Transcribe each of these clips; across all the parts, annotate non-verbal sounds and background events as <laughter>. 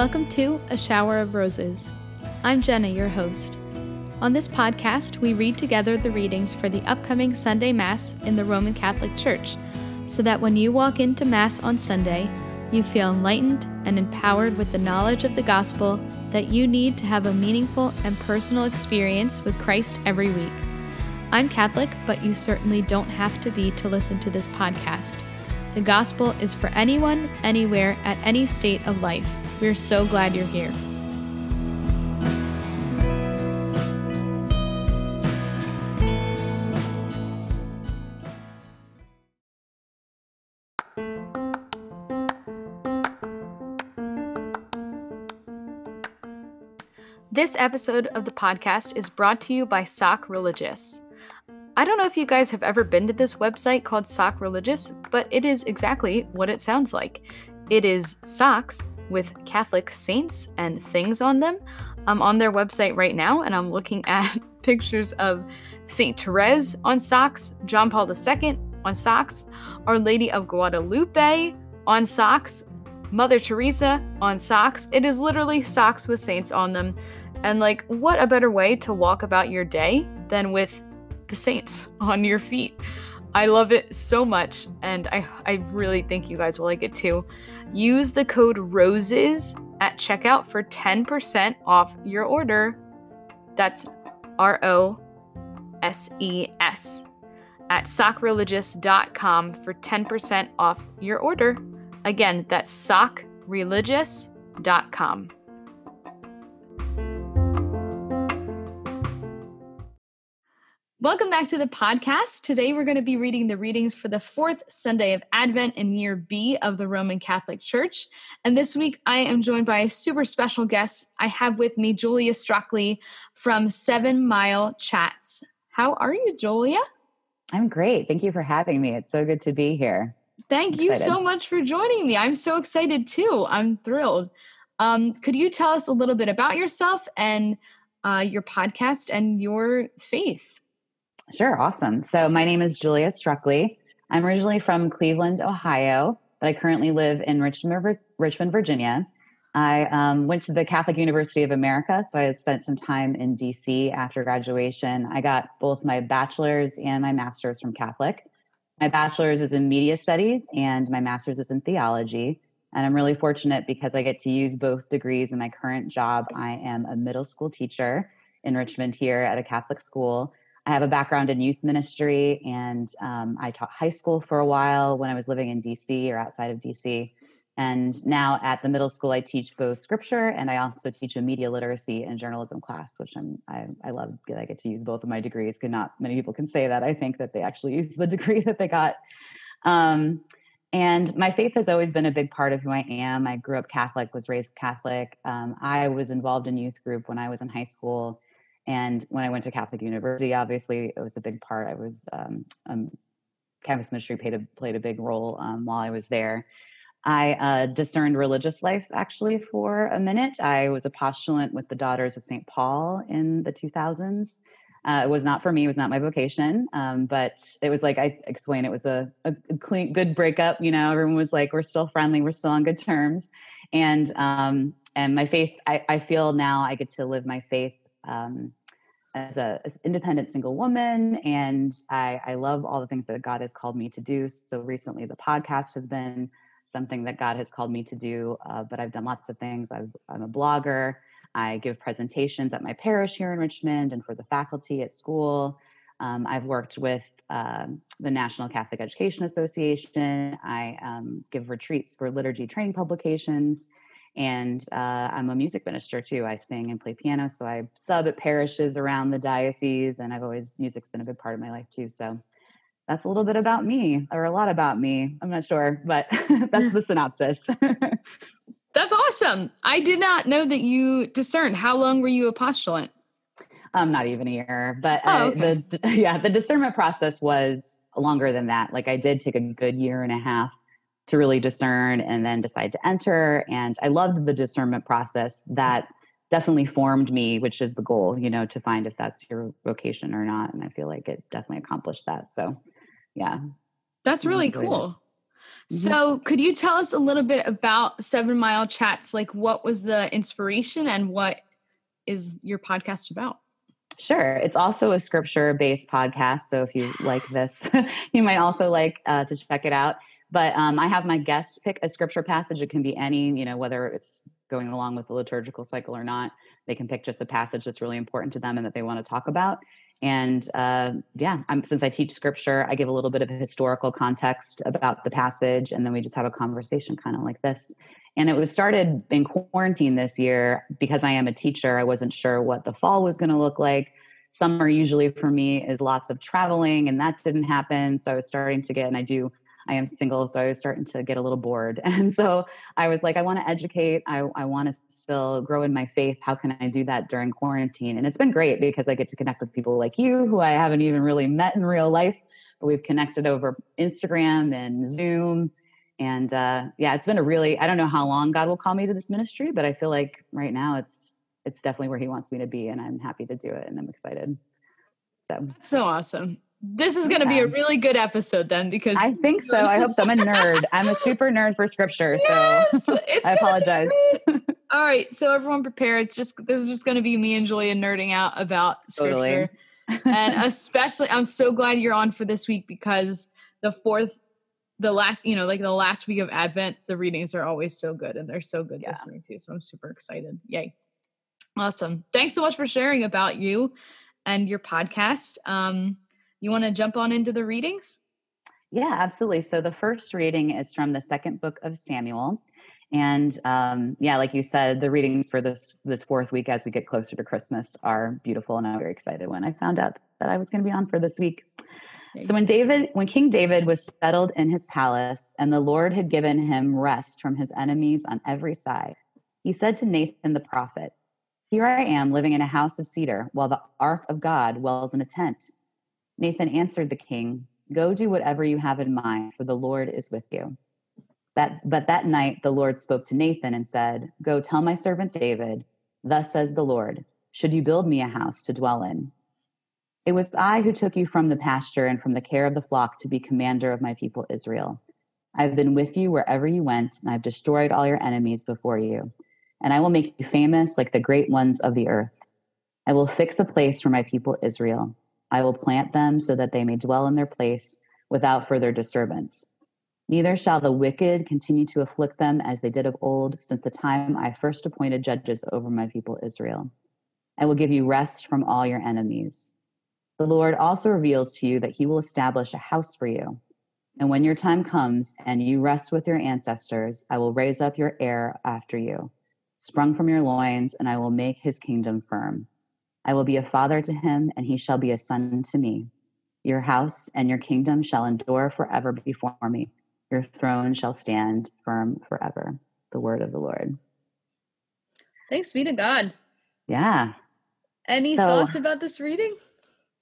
Welcome to A Shower of Roses. I'm Jenna, your host. On this podcast, we read together the readings for the upcoming Sunday Mass in the Roman Catholic Church, so that when you walk into Mass on Sunday, you feel enlightened and empowered with the knowledge of the gospel that you need to have a meaningful and personal experience with Christ every week. I'm Catholic, but you certainly don't have to be to listen to this podcast. The gospel is for anyone, anywhere, at any state of life. We're so glad you're here. This episode of the podcast is brought to you by Sock Religious. I don't know if you guys have ever been to this website called Sock Religious, but it is exactly what it sounds like. It is socks with Catholic saints and things on them. I'm on their website right now and I'm looking <laughs> at pictures of St. Therese on socks, John Paul II on socks, Our Lady of Guadalupe on socks, Mother Teresa on socks. It is literally socks with saints on them. And like, what a better way to walk about your day than with the saints <laughs> on your feet? I love it so much, and I, I really think you guys will like it too. Use the code ROSES at checkout for 10% off your order. That's R O S E S at sockreligious.com for 10% off your order. Again, that's sockreligious.com. Welcome back to the podcast. Today we're going to be reading the readings for the fourth Sunday of Advent in year B of the Roman Catholic Church. And this week I am joined by a super special guest. I have with me Julia Strukely from Seven Mile Chats. How are you, Julia? I'm great. Thank you for having me. It's so good to be here. Thank you so much for joining me. I'm so excited too. I'm thrilled. Um, could you tell us a little bit about yourself and uh, your podcast and your faith? Sure, awesome. So my name is Julia Strukely. I'm originally from Cleveland, Ohio, but I currently live in Richmond, Richmond, Virginia. I um, went to the Catholic University of America, so I spent some time in DC after graduation. I got both my bachelor's and my master's from Catholic. My bachelor's is in media studies, and my master's is in theology. And I'm really fortunate because I get to use both degrees in my current job. I am a middle school teacher in Richmond here at a Catholic school. I have a background in youth ministry, and um, I taught high school for a while when I was living in DC or outside of DC. And now at the middle school, I teach both scripture and I also teach a media literacy and journalism class, which I'm I, I love that I get to use both of my degrees. Because not many people can say that. I think that they actually <laughs> use the degree that they got. Um, and my faith has always been a big part of who I am. I grew up Catholic, was raised Catholic. Um, I was involved in youth group when I was in high school and when I went to Catholic University, obviously it was a big part. I was um, um, campus ministry played a played a big role um, while I was there. I uh, discerned religious life actually for a minute. I was a postulant with the Daughters of St. Paul in the 2000s. Uh, it was not for me. It was not my vocation. Um, but it was like I explained. It was a, a clean, good breakup. You know, everyone was like, "We're still friendly. We're still on good terms." And um, and my faith. I, I feel now I get to live my faith um, as a as independent single woman and I, I love all the things that god has called me to do. So recently the podcast has been something that god has called me to do uh, but i've done lots of things. I am a blogger. I give presentations at my parish here in richmond and for the faculty at school. Um, i've worked with um, the national catholic education association. I um, give retreats for liturgy training publications and uh, I'm a music minister too. I sing and play piano, so I sub at parishes around the diocese, and I've always music's been a big part of my life too. So that's a little bit about me, or a lot about me. I'm not sure, but <laughs> that's <laughs> the synopsis. <laughs> that's awesome. I did not know that you discerned. How long were you a postulant? Um, not even a year, but oh, okay. the yeah, the discernment process was longer than that. Like I did take a good year and a half to really discern and then decide to enter. And I loved the discernment process that definitely formed me, which is the goal, you know, to find if that's your vocation or not. And I feel like it definitely accomplished that. So, yeah. That's really cool. Mm-hmm. So, could you tell us a little bit about Seven Mile Chats? Like, what was the inspiration and what is your podcast about? Sure. It's also a scripture based podcast. So, if you like this, <laughs> you might also like uh, to check it out. But um, I have my guests pick a scripture passage. It can be any, you know, whether it's going along with the liturgical cycle or not. They can pick just a passage that's really important to them and that they want to talk about. And uh, yeah, I'm, since I teach scripture, I give a little bit of historical context about the passage, and then we just have a conversation kind of like this. And it was started in quarantine this year because I am a teacher. I wasn't sure what the fall was going to look like. Summer usually for me is lots of traveling, and that didn't happen. So I was starting to get, and I do I am single, so I was starting to get a little bored. <laughs> And so I was like, I want to educate. I, I want to still grow in my faith. How can I do that during quarantine? And it's been great because I get to connect with people like you who I haven't even really met in real life, but we've connected over Instagram and Zoom. And uh, yeah, it's been a really, I don't know how long God will call me to this ministry, but I feel like right now it's, it's definitely where he wants me to be and I'm happy to do it and I'm excited. So, so awesome. This is going to yeah. be a really good episode then because I think so. I hope so. I'm a nerd. I'm a super nerd for scripture, yes, <laughs> so I apologize. <laughs> All right, so everyone prepare. It's just this is just going to be me and Julia nerding out about scripture. Totally. and especially I'm so glad you're on for this week because the fourth the last, you know, like the last week of Advent, the readings are always so good and they're so good yeah. this week too. So I'm super excited. Yay. Awesome. Thanks so much for sharing about you and your podcast. Um, you want to jump on into the readings? Yeah, absolutely. So the first reading is from the second book of Samuel. And um, yeah, like you said, the readings for this this fourth week as we get closer to Christmas are beautiful, and I'm very excited when I found out that I was going to be on for this week. So when David, when King David was settled in his palace, and the Lord had given him rest from his enemies on every side, he said to Nathan the prophet, "Here I am living in a house of cedar, while the ark of God dwells in a tent." Nathan answered the king, Go do whatever you have in mind, for the Lord is with you. But, but that night the Lord spoke to Nathan and said, Go tell my servant David, Thus says the Lord, Should you build me a house to dwell in? It was I who took you from the pasture and from the care of the flock to be commander of my people Israel. I have been with you wherever you went, and I have destroyed all your enemies before you. And I will make you famous like the great ones of the earth. I will fix a place for my people Israel I will plant them so that they may dwell in their place without further disturbance. Neither shall the wicked continue to afflict them as they did of old, since the time I first appointed judges over my people Israel. I will give you rest from all your enemies. The Lord also reveals to you that he will establish a house for you. And when your time comes and you rest with your ancestors, I will raise up your heir after you, sprung from your loins, and I will make his kingdom firm. I will be a father to him, and he shall be a son to me. Your house and your kingdom shall endure forever before me. Your throne shall stand firm forever. The word of the Lord. Thanks be to God. Yeah. Any so, thoughts about this reading?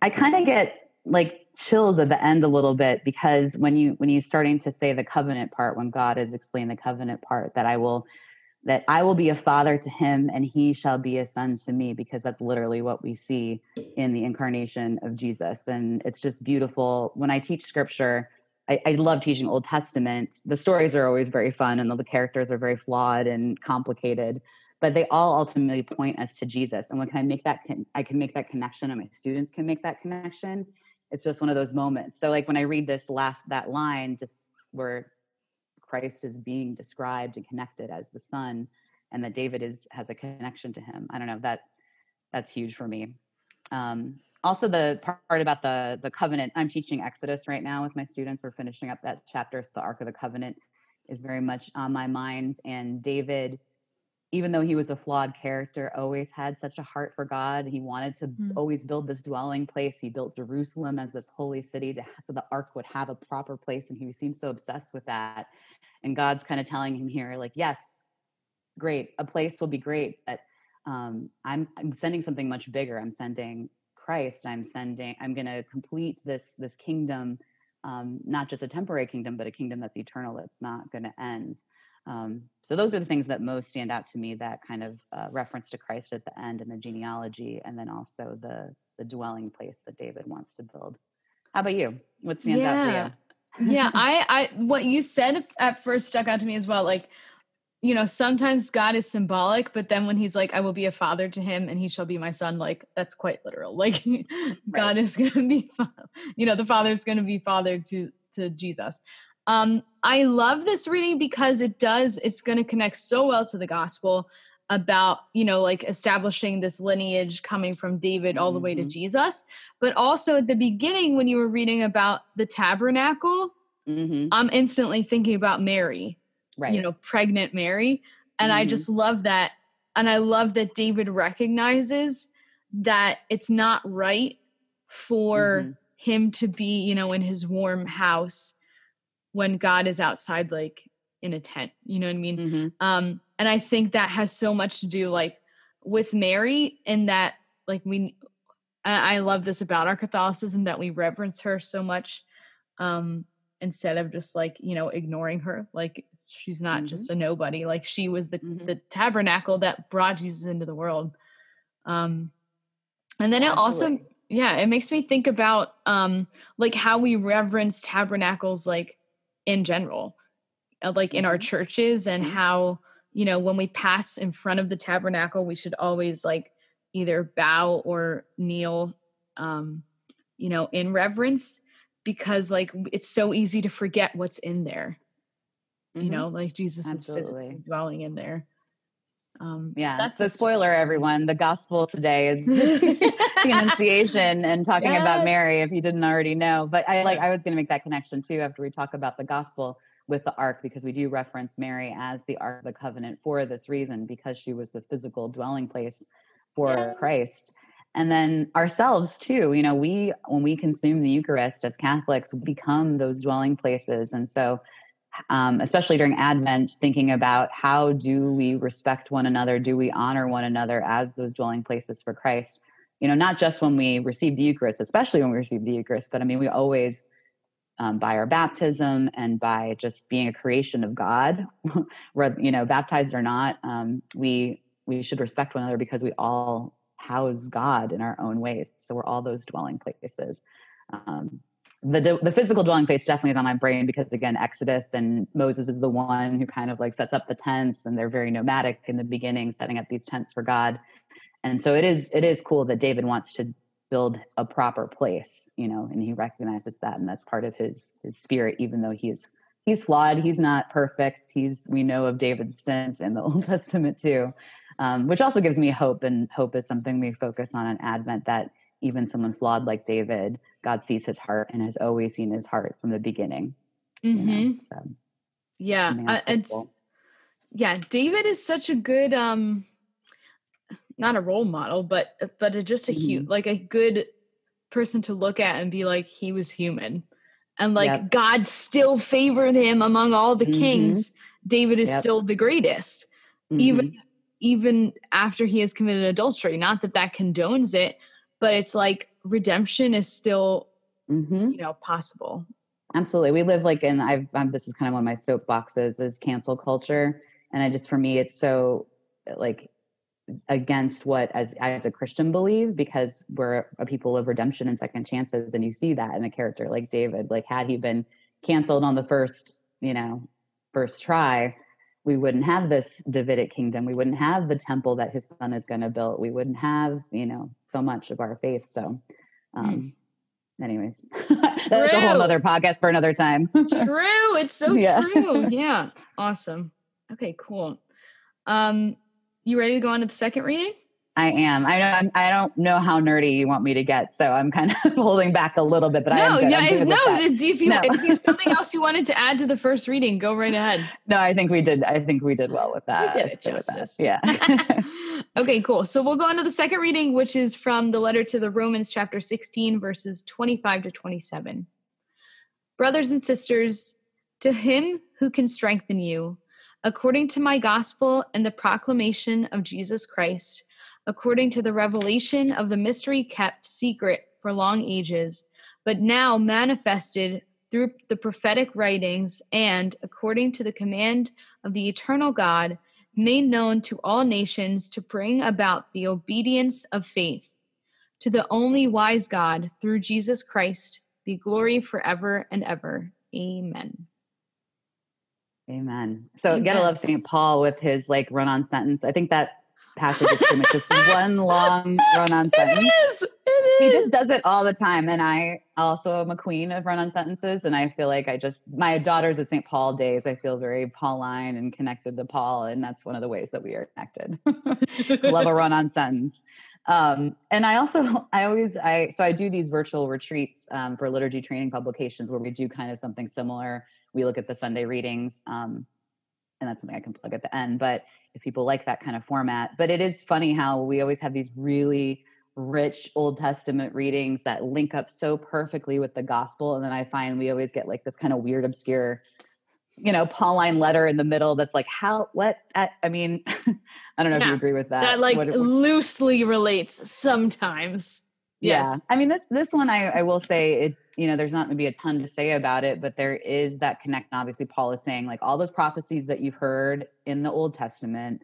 I kind of get like chills at the end a little bit because when you when he's starting to say the covenant part when God is explaining the covenant part that I will that I will be a father to him and he shall be a son to me, because that's literally what we see in the incarnation of Jesus. And it's just beautiful. When I teach scripture, I, I love teaching Old Testament. The stories are always very fun and the characters are very flawed and complicated, but they all ultimately point us to Jesus. And when can I make that, con- I can make that connection and my students can make that connection. It's just one of those moments. So like when I read this last, that line, just where Christ is being described and connected as the son and that David is has a connection to him. I don't know that that's huge for me. Um, also the part about the the covenant i'm teaching exodus right now with my students we're finishing up that chapter so the ark of the covenant is very much on my mind and david even though he was a flawed character always had such a heart for god he wanted to mm. always build this dwelling place. He built jerusalem as this holy city to, so the ark would have a proper place and he seemed so obsessed with that. And god's kind of telling him here like yes great a place will be great but um, I'm, I'm sending something much bigger. I'm sending christ. I'm sending i'm going to complete this this kingdom um, not just a temporary kingdom but a kingdom that's eternal that's not going to end um, so those are the things that most stand out to me that kind of uh, reference to christ at the end and the genealogy and then also the the dwelling place that david wants to build how about you what stands yeah. out for you yeah, I, I, what you said at first stuck out to me as well. Like, you know, sometimes God is symbolic, but then when he's like, I will be a father to him and he shall be my son, like, that's quite literal. <laughs> Like, right. God is going to be, you know, the father is going to be father to, to Jesus. Um, I love this reading because it does, it's going to connect so well to the gospel about, you know, like establishing this lineage coming from David all the way to mm-hmm. Jesus. But also at the beginning, when you were reading about the tabernacle, mm-hmm. I'm instantly thinking about Mary, right. you know, pregnant Mary. And mm-hmm. I just love that. And I love that David recognizes that it's not right for mm-hmm. him to be, you know, in his warm house when God is outside, like in a tent. You know what I mean? Mm-hmm. Um, and I think that has so much to do, like, with Mary, in that, like, we, I love this about our Catholicism that we reverence her so much um, instead of just like, you know, ignoring her. Like, she's not mm-hmm. just a nobody. Like, she was the, mm-hmm. the tabernacle that brought Jesus into the world. Um, and then it also, yeah, it makes me think about um, like how we reverence tabernacles, like, in general, uh, like in our mm-hmm. churches, and mm-hmm. how, you know, when we pass in front of the tabernacle, we should always like either bow or kneel, um, you know, in reverence because like it's so easy to forget what's in there. Mm-hmm. You know, like Jesus Absolutely. is physically dwelling in there. Um, yeah. So, so spoiler, everyone. The gospel today is <laughs> <laughs> the Annunciation and talking yes. about Mary. If you didn't already know, but I like I was going to make that connection too after we talk about the gospel with the ark because we do reference Mary as the ark of the covenant for this reason because she was the physical dwelling place for yes. Christ. And then ourselves too, you know, we when we consume the Eucharist as Catholics, we become those dwelling places. And so um, especially during Advent, thinking about how do we respect one another? Do we honor one another as those dwelling places for Christ? You know, not just when we receive the Eucharist, especially when we receive the Eucharist, but I mean, we always, um, by our baptism and by just being a creation of God, <laughs> you know, baptized or not, um, we we should respect one another because we all house God in our own ways. So we're all those dwelling places. Um, the the physical dwelling place definitely is on my brain because again exodus and moses is the one who kind of like sets up the tents and they're very nomadic in the beginning setting up these tents for god. And so it is it is cool that david wants to build a proper place you know and he recognizes that and that's part of his his spirit even though he's he's flawed he's not perfect. He's we know of david's sins in the <laughs> old testament too um, which also gives me hope and hope is something we focus on in advent that even someone flawed like david God sees his heart and has always seen his heart from the beginning. Mm-hmm. You know, mm-hmm. so, yeah, uh, it's yeah. David is such a good, um, not a role model, but but a, just a mm-hmm. huge, like a good person to look at and be like, he was human, and like yep. God still favored him among all the mm-hmm. kings. David is yep. still the greatest, even mm-hmm. even after he has committed adultery. Not that that condones it, but it's like redemption is still mm-hmm. you know possible. Absolutely. We live like in i've um, this is kind of one of my soapboxes is cancel culture. And i just for me it's so like against what as as a christian believe because we're a people of redemption and second chances and you see that in a character like david like had he been canceled on the first you know first try we wouldn't have this Davidic kingdom. We wouldn't have the temple that his son is going to build. We wouldn't have, you know, so much of our faith. So, um, mm. anyways, <laughs> that's a whole other podcast for another time. <laughs> true. It's so yeah. true. <laughs> Yeah. Awesome. Okay, cool. Um, you ready to go on to the second reading? I am. I don't. I don't know how nerdy you want me to get, so I'm kind of <laughs> holding back a little bit. But no, yeah, no. If you no. if there's something <laughs> else you wanted to add to the first reading, go right ahead. No, I think we did. I think we did well with that. We did it justice. Yeah. <laughs> okay, cool. So we'll go on to the second reading, which is from the letter to the Romans, chapter 16, verses 25 to 27. Brothers and sisters, to him who can strengthen you, according to my gospel and the proclamation of Jesus Christ according to the revelation of the mystery kept secret for long ages, but now manifested through the prophetic writings and, according to the command of the eternal God, made known to all nations to bring about the obedience of faith. To the only wise God, through Jesus Christ, be glory forever and ever. Amen. Amen. So Amen. gotta love St. Paul with his like run on sentence. I think that passage is pretty much just <laughs> one long run on sentence. It is. It is. He just does it all the time. And I also am a queen of run on sentences. And I feel like I just, my daughters of St. Paul days, I feel very Pauline and connected to Paul. And that's one of the ways that we are connected. <laughs> Love a run on sentence. Um, and I also, I always, I, so I do these virtual retreats um, for liturgy training publications where we do kind of something similar. We look at the Sunday readings. Um, and that's something I can plug at the end. But if people like that kind of format, but it is funny how we always have these really rich Old Testament readings that link up so perfectly with the gospel. And then I find we always get like this kind of weird, obscure, you know, Pauline letter in the middle that's like, how, what, I, I mean, <laughs> I don't know if you agree with that. That like what, loosely relates sometimes. Yes. Yeah. I mean, this, this one, I, I will say it, you know, there's not going to be a ton to say about it, but there is that connect. Obviously, Paul is saying like all those prophecies that you've heard in the Old Testament,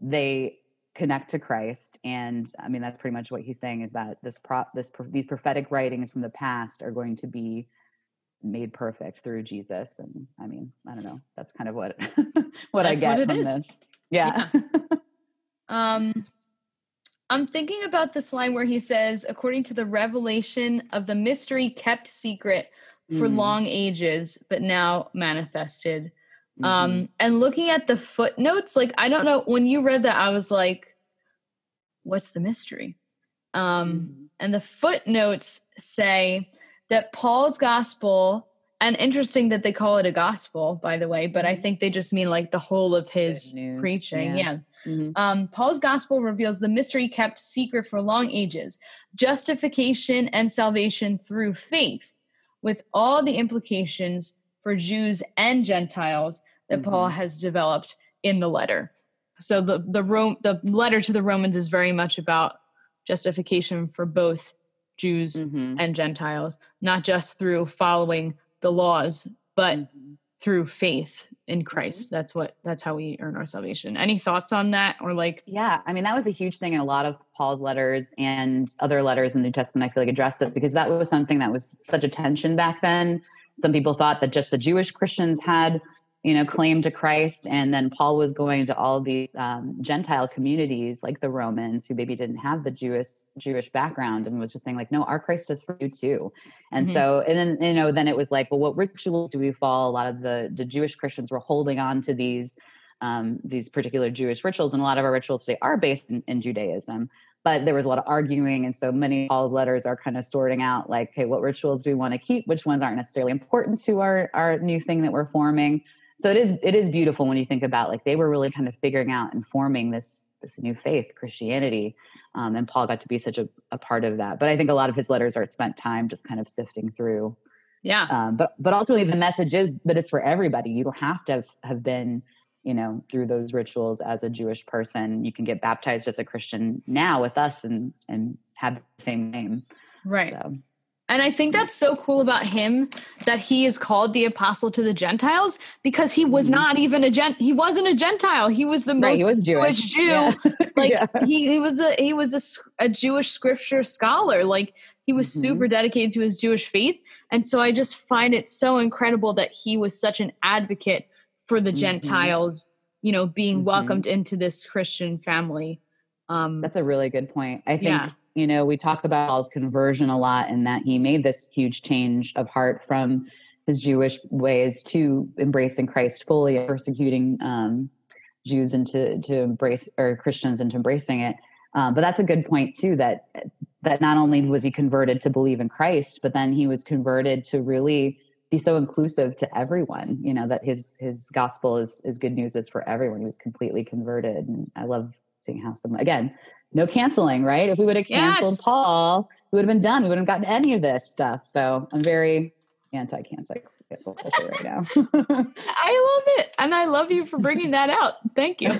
they connect to Christ. And I mean, that's pretty much what he's saying is that this prop, this, these prophetic writings from the past are going to be made perfect through Jesus. And I mean, I don't know. That's kind of what, <laughs> what that's I get what from is. this. Yeah. yeah. <laughs> um, I'm thinking about this line where he says, according to the revelation of the mystery kept secret for mm. long ages, but now manifested. Um, mm-hmm. Um, and looking at the footnotes, like, I don't know, when you read that, I was like, what's the mystery? Um, mm-hmm. And the footnotes say that Paul's gospel, and interesting that they call it a gospel, by the way, but I mm-hmm. think they just mean like the whole of his preaching. Yeah. yeah Mm-hmm. Um, Paul's gospel reveals the mystery kept secret for long ages justification and salvation through faith, with all the implications for Jews and Gentiles that mm-hmm. Paul has developed in the letter. So the the Rome the letter to the Romans is very much about justification for both Jews mm-hmm. and Gentiles, not just through following the laws, but mm-hmm. Through faith in mm-hmm. Christ. That's what that's how we earn our salvation. Any thoughts on that or like Yeah, I mean that was a huge thing in a lot of Paul's letters and other letters in the New Testament I feel like addressed this because that was something that was such a tension back then. Some people thought that just the Jewish Christians had you know, claim to Christ. And then Paul was going to all these um, Gentile communities like the Romans who maybe didn't have the Jewish Jewish background and was just saying like, no, our Christ is for you too. And mm-hmm. so, and then, you know, then it was like, well, what rituals do we follow? A lot of the, the Jewish Christians were holding on to these, um, these particular Jewish rituals. And a lot of our rituals today are based in, in Judaism but there was a lot of arguing and so many paul's letters are kind of sorting out like hey what rituals do we want to keep which ones aren't necessarily important to our our new thing that we're forming so it is it is beautiful when you think about like they were really kind of figuring out and forming this this new faith christianity um, and paul got to be such a, a part of that. But i think a lot of his letters are spent time just kind of sifting through. Yeah. Um, but but ultimately the message is that it's for everybody. You don't have to have, have been you know through those rituals as a jewish person. You can get baptized as a christian now with us and and have the same name. Right. So. And I think that's so cool about him that he is called the apostle to the Gentiles because he was mm-hmm. not even a gent he wasn't a Gentile. He was the most right, was Jewish. Jewish. Jew. Yeah. <laughs> <laughs> like yeah. he, he was a he was a, a Jewish scripture scholar. Like he was mm-hmm. super dedicated to his Jewish faith. And so I just find it so incredible that he was such an advocate for the mm-hmm. Gentiles, you know, being mm-hmm. welcomed into this Christian family. Um, That's a really good point. I think yeah you know, we talk about Paul's conversion a lot and that he made this huge change of heart from his Jewish ways to embracing Christ fully persecuting um, Jews into to embrace or Christians into embracing it. Um, but that's a good point too. That that not only was he converted to believe in Christ, but then he was converted to really be so inclusive to everyone. You know that his his gospel is is good news is for everyone. He was completely converted, and I love seeing how some again no canceling, right? If we would have canceled yes. Paul, we would have been done. We wouldn't have gotten any of this stuff. So I'm very anti-cancel cancel culture right now. <laughs> I love it, and I love you for bringing that out. Thank you.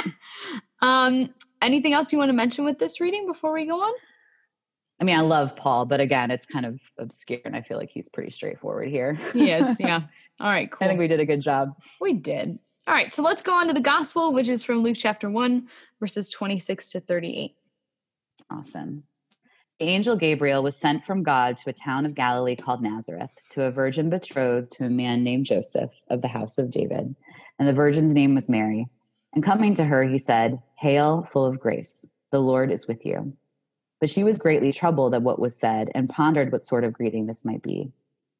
<laughs> um, anything else you want to mention with this reading before we go on? I mean, I love Paul, but again, it's kind of obscure, and I feel like he's pretty straightforward here. he is, <laughs> yeah. All right, cool. I think we did a good job. We did. All right, so let's go on to the gospel, which is from Luke chapter 1, verses 26 to 38. Awesome. angel Gabriel was sent from God to a town of Galilee called Nazareth to a virgin betrothed to a man named Joseph of the house of David. And the virgin's name was Mary. And coming to her, he said, Hail, full of grace, the Lord is with you. But she was greatly troubled at what was said and pondered what sort of greeting this might be.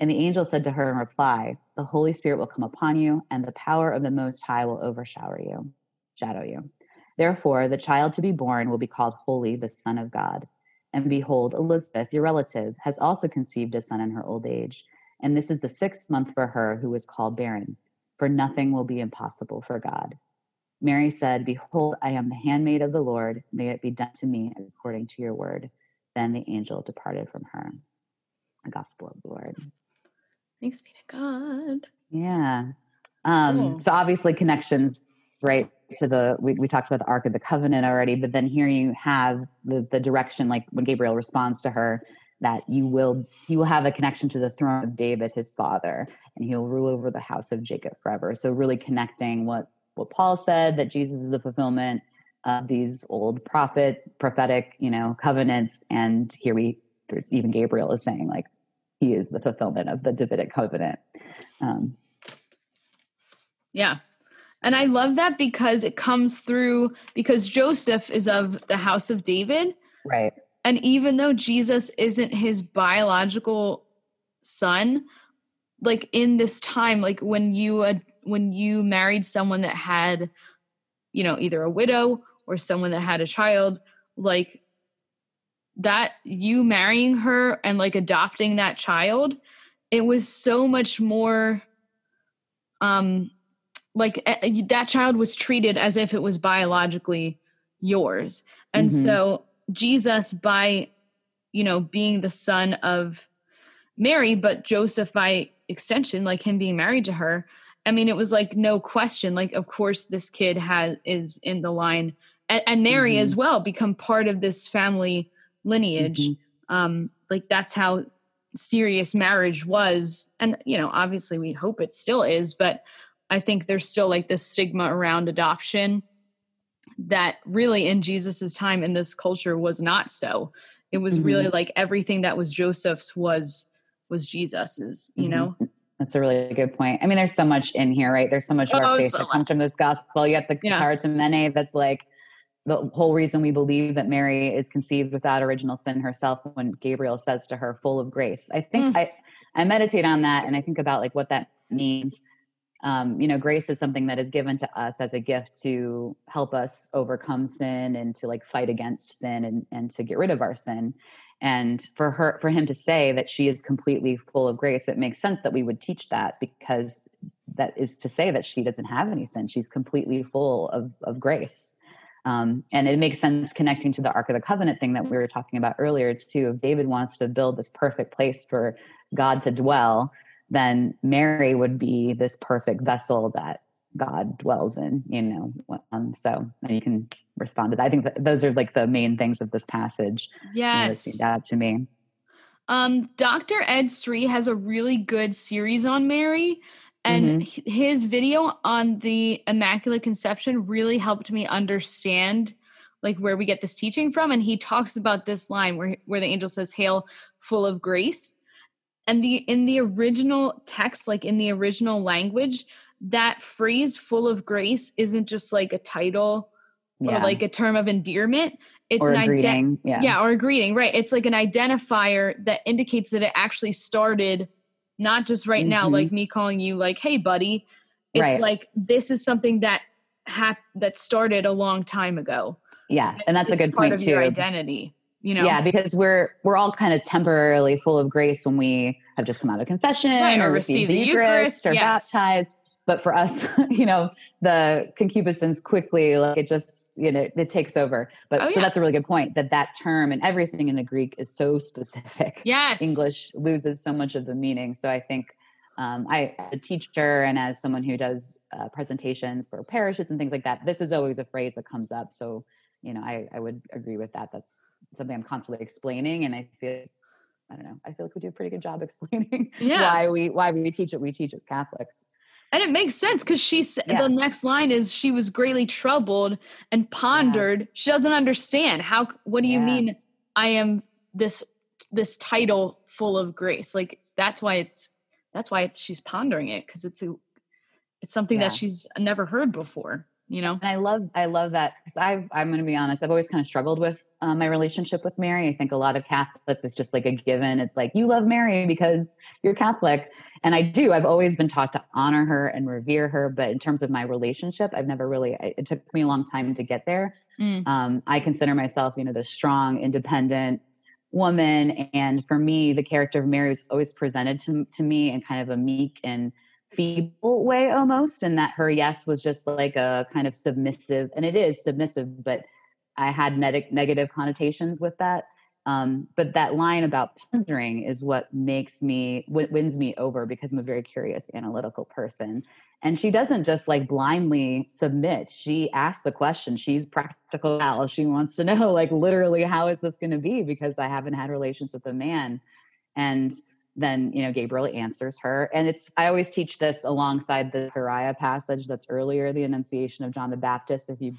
And the angel said to her in reply, The Holy Spirit will come upon you, and the power of the Most High will overshadow you. Shadow you. Therefore, the child to be born will be called Holy, the Son of God. And behold, Elizabeth, your relative, has also conceived a son in her old age. And this is the sixth month for her who is called barren, for nothing will be impossible for God. Mary said, Behold, I am the handmaid of the Lord. May it be done to me according to your word. Then the angel departed from her. The gospel of the Lord. Thanks be to God. Yeah. Um, cool. So obviously, connections right to the we, we talked about the ark of the covenant already but then here you have the the direction like when gabriel responds to her that you will he will have a connection to the throne of david his father and he'll rule over the house of jacob forever so really connecting what what paul said that jesus is the fulfillment of these old prophet prophetic you know covenants and here we there's even gabriel is saying like he is the fulfillment of the davidic covenant um, yeah and I love that because it comes through because Joseph is of the house of David. Right. And even though Jesus isn't his biological son, like in this time, like when you uh, when you married someone that had, you know, either a widow or someone that had a child, like that you marrying her and like adopting that child, it was so much more um like eh, that child was treated as if it was biologically yours and mm-hmm. so jesus by you know being the son of mary but joseph by extension like him being married to her i mean it was like no question like of course this kid has is in the line and, and mary mm-hmm. as well become part of this family lineage mm-hmm. um like that's how serious marriage was and you know obviously we hope it still is but I think there's still like this stigma around adoption that really in Jesus's time in this culture was not so. It was mm-hmm. really like everything that was Joseph's was was Jesus's, you mm-hmm. know? That's a really good point. I mean, there's so much in here, right? There's so much oh, so that comes from this gospel. You have the yeah. Mene that's like the whole reason we believe that Mary is conceived without original sin herself when Gabriel says to her, full of grace. I think mm. I, I meditate on that and I think about like what that means um, you know grace is something that is given to us as a gift to help us overcome sin and to like fight against sin and, and to get rid of our sin and for her for him to say that she is completely full of grace it makes sense that we would teach that because that is to say that she doesn't have any sin she's completely full of, of grace um, and it makes sense connecting to the ark of the covenant thing that we were talking about earlier too if david wants to build this perfect place for god to dwell then Mary would be this perfect vessel that God dwells in, you know. Um, so you can respond to that. I think that those are like the main things of this passage. Yes. That to me. Um, Dr. Ed Sri has a really good series on Mary, and mm-hmm. his video on the Immaculate Conception really helped me understand like where we get this teaching from. And he talks about this line where where the angel says, "Hail, full of grace." and the in the original text like in the original language that phrase full of grace isn't just like a title yeah. or like a term of endearment it's or an ident- yeah. yeah or a greeting right it's like an identifier that indicates that it actually started not just right mm-hmm. now like me calling you like hey buddy it's right. like this is something that hap- that started a long time ago yeah and that's a good part point of too your identity you know yeah because we're we're all kind of temporarily full of grace when we have just come out of confession right, or, or receive the Eucharist, Eucharist or yes. baptized but for us <laughs> you know the concupiscence quickly like it just you know it takes over but oh, so yeah. that's a really good point that that term and everything in the greek is so specific <laughs> yes english loses so much of the meaning so i think um, I, as a teacher and as someone who does uh, presentations for parishes and things like that, this is always a phrase that comes up. So, you know, I, I would agree with that. That's something I'm constantly explaining, and I feel, I don't know, I feel like we do a pretty good job <laughs> explaining Yeah. why we why we teach what we teach as Catholics. And it makes sense because she said Yeah. the next line is she was greatly troubled and pondered. She doesn't understand how. What do you mean? I am this this title full of grace. Like that's why it's that's why it's, she's pondering it because it's a it's something that she's never heard before. You know. And I love I love that because I've I'm going to be honest. I've always kind of struggled with um, my relationship with Mary. I think a lot of Catholics it's just like a given. It's like you love Mary because you're Catholic, and I do. I've always been taught to honor her and revere her. But in terms of my relationship, I've never really. It took me a long time to get there. Mm. Um, I consider myself, you know, the strong, independent woman, and for me, the character of Mary was always presented to to me in kind of a meek and feeble way almost and that her yes was just like a kind of submissive and it is submissive but i had neg- negative connotations with that. Um, but that line about pondering is what makes me wins me over because i'm a very curious analytical person. And she doesn't just like blindly submit. She asks a question. She's practical Al. she wants to know like literally how is this going to be? Because i haven't had relations with a man. And then you know gabriel answers her. And it's i always teach this alongside the Zechariah passage that's earlier the annunciation of john the baptist. If you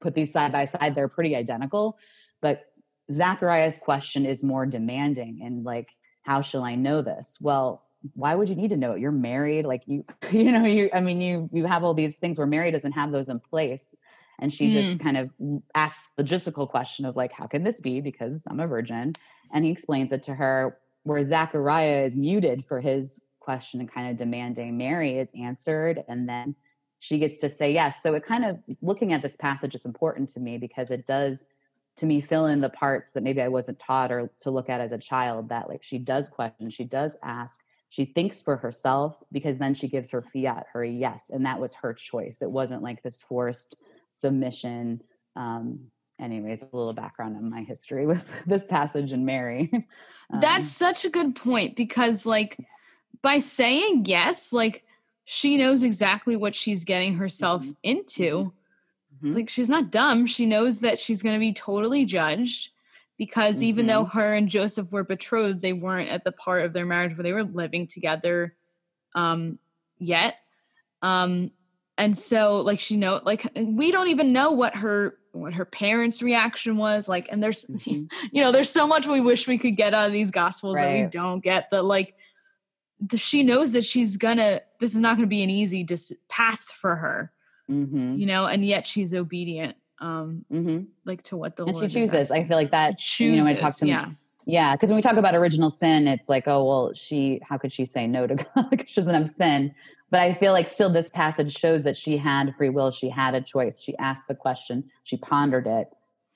put these side by side they're pretty identical. But zachariah's question is more demanding and like how shall i know this? Well why would you need to know it? You're married like you <laughs> you know you i mean you you have all these things where mary doesn't have those in place. And she just mm. kind of asks the logistical question of like how can this be? Because i'm a virgin. And he explains it to her where Zachariah is muted for his question and kind of demanding, Mary is answered, and then she gets to say yes. So it kind of looking at this passage is important to me because it does to me fill in the parts that maybe I wasn't taught or to look at as a child that like she does question, she does ask, she thinks for herself because then she gives her fiat, her yes, and that was her choice. It wasn't like this forced submission. Um, anyways, a little background on my history with <laughs> this passage and Mary. <laughs> Um, That's such a good point because, like, by saying yes, like, she knows exactly what she's getting herself Mhm. into. mhm. Like, she's not dumb. She knows that she's going to be totally judged because even though Mm-hmm. her and Joseph were betrothed, they weren't at the part of their marriage where they were living together um, yet. Um, and so, like, she know, like, we don't even know what her what her parents' reaction was like and there's <laughs> Mhm. you know, there's so much we wish we could get out of these gospels that we don't get. But like, the, she knows that she's gonna. This is not gonna be an easy dis- path for her, Mhm. you know, and yet she's obedient, um, Mhm. like to what the And she Lord is chooses. I feel like that. She you know, I chooses, talk to yeah. Yeah, because when we talk about original sin, it's like, oh well, she. How could she say no to <laughs> God? because she doesn't have sin. But I feel like still, this passage shows that she had free will. She had a choice. She asked the question. She pondered it,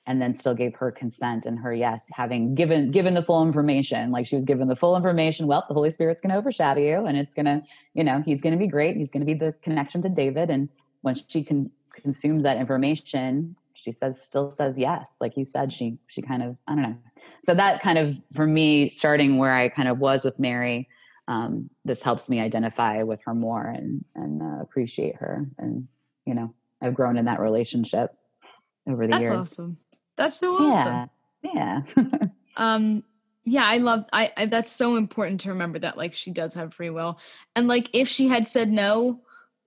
and then still gave her consent and her yes, having given given the full information. Like she was given the full information. Well, the Holy Spirit's to overshadow you, and it's to, you know, he's to be great. He's to be the connection to David. And once she can consumes that information, she says still says yes. Like you said, she she kind of I don't know. So that kind of for me, starting where I kind of was with Mary. Um, this helps me identify with her more and and uh, appreciate her and you know I've grown in that relationship over the years. That's years. awesome. That's so awesome. Yeah, yeah. <laughs> um yeah i love I, I that's so important to remember that like she does have free will and like if she had said no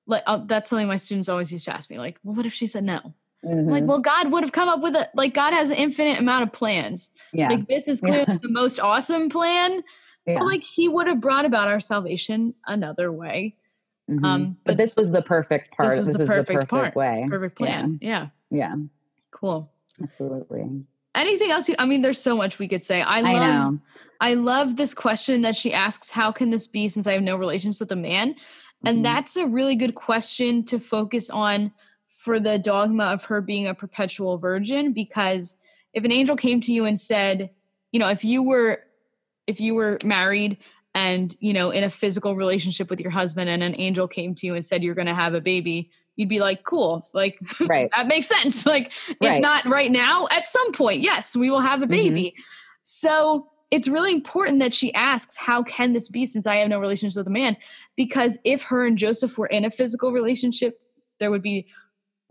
like uh, that's something my students always used to ask me like well what if she said no I'm like well god would have come up with a like god has an infinite amount of plans yeah, like this is Yeah. clearly the most awesome plan yeah. but like he would have brought about our salvation another way Mhm. um but, but this was the perfect part. was This, the is the perfect perfect part. way. perfect plan yeah, Yeah, cool absolutely. anything else you, i mean there's so much we could say i I love know. I love this question that she asks How can this be since I have no relations with a man? And Mhm. that's a really good question to focus on for the dogma of her being a perpetual virgin because if an angel came to you and said, you know, if you were if you were married and, you know, in a physical relationship with your husband and an angel came to you and said you're going to have a baby, you'd be like, "Cool." Like right. <laughs> that makes sense. <laughs> Like, if not right now, at some point, yes, we will have a Mhm. baby. So it's really important that she asks, How can this be since I have no relationship with a man? Because if her and Joseph were in a physical relationship, there would be,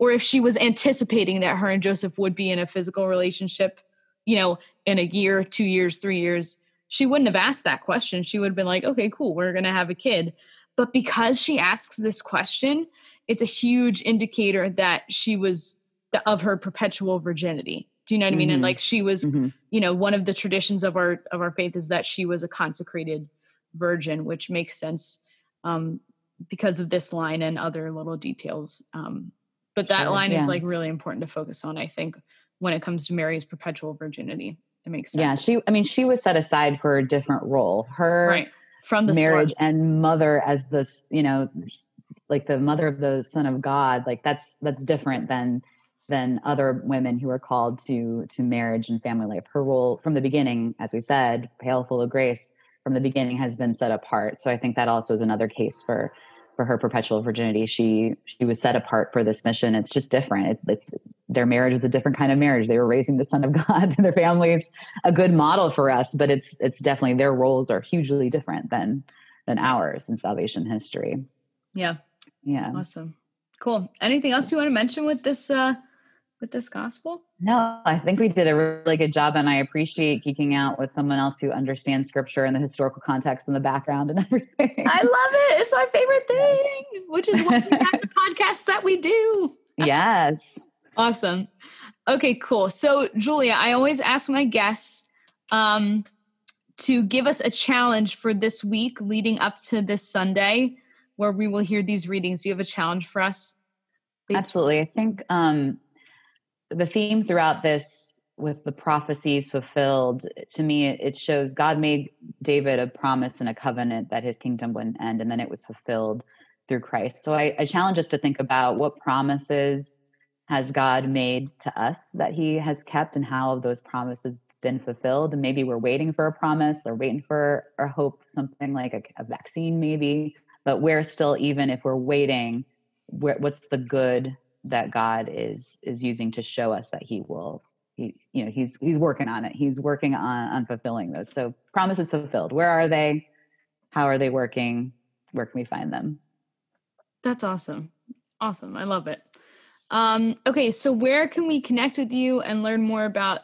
or if she was anticipating that her and Joseph would be in a physical relationship, you know, in a year, two years, three years, she wouldn't have asked that question. She would have been like, Okay, cool, we're going to have a kid. But because she asks this question, it's a huge indicator that she was of her perpetual virginity. Do you know what mm-hmm. I mean? And mm-hmm. like she was, mm-hmm. you know, one of the traditions of our of our faith is that she was a consecrated virgin, which makes sense um, because of this line and other little details. Um, but that sure, line yeah. is like really important to focus on, I think, when it comes to Mary's perpetual virginity. It makes sense. Yeah, she I mean, she was set aside for a different role. Her right. from the marriage start. and mother as this, you know, like the mother of the son of God, like that's that's different than than other women who are called to to marriage and family life. Her role from the beginning, as we said, pale full of grace, from the beginning has been set apart. So I think that also is another case for for her perpetual virginity. She she was set apart for this mission. It's just different. It, it's, it's their marriage was a different kind of marriage. They were raising the son of <laughs> God. their family's a good model for us, but it's it's definitely their roles are hugely different than than ours in salvation history. Yeah. Yeah. Awesome. Cool. Anything else you want to mention with this uh with this gospel? No, I think we did a really good job, and I appreciate geeking out with someone else who understands scripture and the historical context and the background and <laughs> everything. I love it. It's my favorite thing, which is why we have the <laughs> podcast that we do. Yes. awesome. Okay, cool. So, Julia, I always ask my guests um, to give us a challenge for this week leading up to this Sunday where we will hear these readings. Do you have a challenge for us? Please? Absolutely. I think um, the theme throughout this with the prophecies fulfilled to me it shows god made david a promise and a covenant that his kingdom wouldn't end and then it was fulfilled through christ. So i, I challenge us to think about what promises has god made to us that he has kept and how those promises been fulfilled. And maybe we're waiting for a promise or waiting for a hope something like a, a vaccine maybe but we're still even if we're waiting what's the good that God is is using to show us that He will. He, you know, he's he's working on it. He's working on on fulfilling those. So promises fulfilled. Where are they? How are they working? Where can we find them? That's awesome. Awesome. I love it. Um, okay, so where can we connect with you and learn more about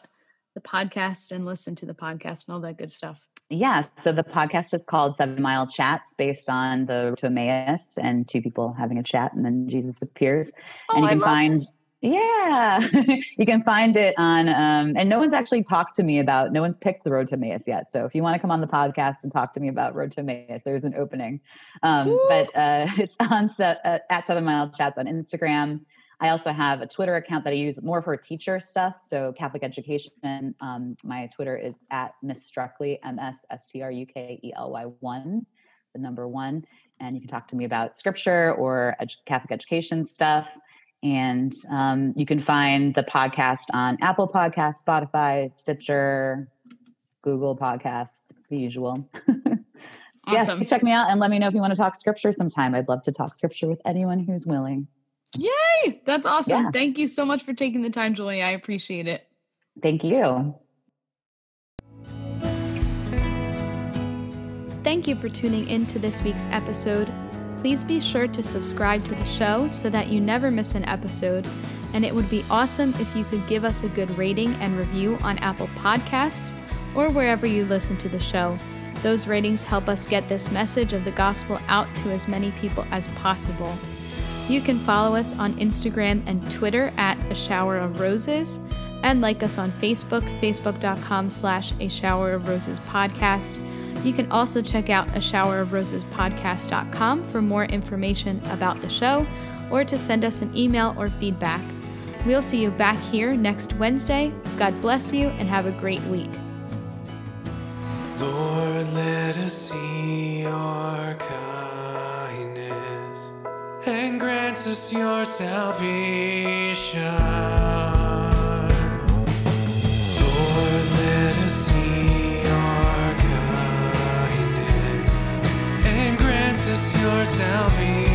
the podcast and listen to the podcast and all that good stuff? Yeah. So the podcast is called Seven Mile Chats based on the to Emmaus and two people having a chat and then Jesus appears. Oh, and you can find it. yeah, <laughs> you can find it on um, and no one's actually talked to me about no one's picked the road to Emmaus yet. So if you want to come on the podcast and talk to me about Road to Emmaus, there's an opening. Um, but uh, <laughs> it's on set, uh, at Seven Mile Chats on Instagram. I also have a Twitter account that I use more for teacher stuff. So Catholic education. Um, my Twitter is at Miss Strukely, M S S T R U K E L Y one, the number one. And you can talk to me about scripture or Catholic education stuff. And um, you can find the podcast on Apple Podcasts, Spotify, Stitcher, Google Podcasts, the usual. <laughs> awesome. Yes, check me out and let me know if you want to talk scripture sometime. I'd love to talk scripture with anyone who's willing. Yay! That's awesome. Yeah. Thank you so much for taking the time, Julie. I appreciate it. Thank you. Thank you for tuning in to this week's episode. Please be sure to subscribe to the show so that you never miss an episode. And it would be awesome if you could give us a good rating and review on Apple Podcasts or wherever you listen to the show. Those ratings help us get this message of the gospel out to as many people as possible. You can follow us on Instagram and Twitter at A Shower of Roses and like us on Facebook, facebook.com slash A Shower of Roses podcast. You can also check out a shower of roses podcast.com for more information about the show or to send us an email or feedback. We'll see you back here next Wednesday. God bless you and have a great week. Lord, let us see your and grants us your salvation. Your salvation.